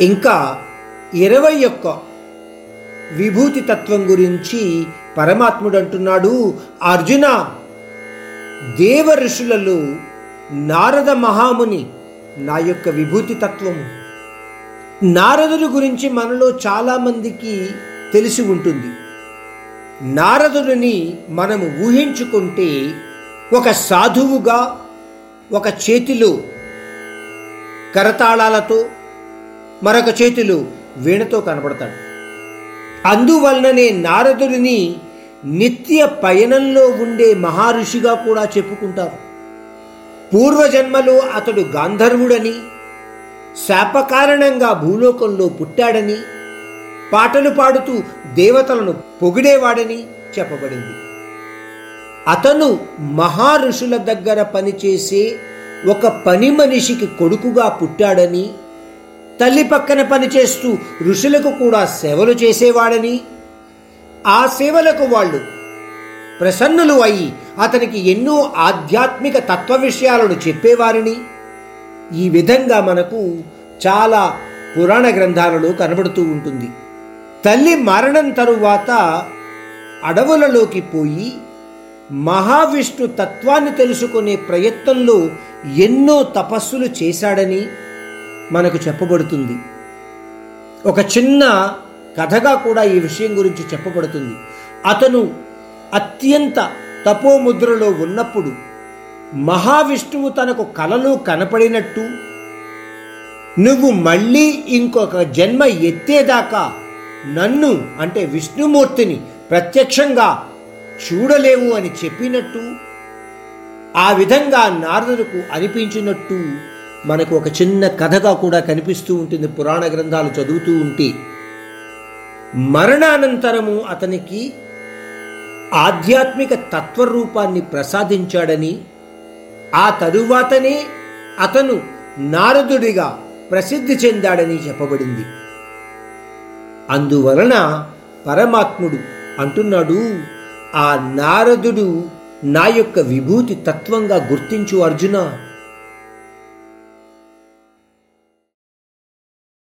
ఇంకా ఇరవై ఒక్క విభూతి తత్వం గురించి పరమాత్ముడు అంటున్నాడు అర్జున దేవ ఋషులలో నారద మహాముని నా యొక్క విభూతి తత్వము. నారదుడి గురించి మనలో చాలామందికి తెలిసి ఉంటుంది. నారదుడిని మనము ఊహించుకుంటే ఒక సాధువుగా ఒక చేతిలో కరతాళాలతో మరొక చేతిలో వీణతో కనబడతాడు అందువలననే నారదుడిని నిత్య పయనంలో ఉండే మహర్షిగా కూడా చెప్పుకుంటారు. పూర్వజన్మలో అతడు గాంధర్వుడని శాపకారణంగా భూలోకంలో పుట్టాడని పాటలు పాడుతూ దేవతలను పొగిడేవాడని చెప్పబడింది. అతను మహారుషుల దగ్గర పనిచేసే ఒక పని మనిషికి కొడుకుగా పుట్టాడని తల్లి పక్కన పనిచేస్తూ ఋషులకు కూడా సేవలు చేసేవాడని ఆ సేవలకు వాళ్ళు ప్రసన్నులు అయి అతనికి ఎన్నో ఆధ్యాత్మిక తత్వ విషయాలను చెప్పేవారిని. ఈ విధంగా మనకు చాలా పురాణ గ్రంథాలలో కనబడుతూ ఉంటుంది. తల్లి మరణం తరువాత అడవులలోకి పోయి మహావిష్ణు తత్వాన్ని తెలుసుకునే ప్రయత్నంలో ఎన్నో తపస్సులు చేశాడని మనకు చెప్పబడుతుంది. ఒక చిన్న కథగా కూడా ఈ విషయం గురించి చెప్పబడుతుంది. అతను అత్యంత తపోముద్రలో ఉన్నప్పుడు మహావిష్ణువు తనకు కలలో కనపడినట్టు నువ్వు మళ్ళీ ఇంకొక జన్మ ఎత్తేదాకా నన్ను అంటే విష్ణుమూర్తిని ప్రత్యక్షంగా చూడలేవు అని చెప్పినట్టు ఆ విధంగా నారదులకు అనిపించినట్టు మనకు ఒక చిన్న కథగా కూడా కనిపిస్తూ ఉంటుంది. పురాణ గ్రంథాలు చదువుతూ ఉంటే మరణానంతరము అతనికి ఆధ్యాత్మిక తత్వరూపాన్ని ప్రసాదించాడని ఆ తరువాతనే అతను నారదుడిగా ప్రసిద్ధి చెందాడని చెప్పబడింది. అందువలన పరమాత్ముడు అంటున్నాడు ఆ నారదుడు నా యొక్క విభూతి తత్వంగా గుర్తించు అర్జున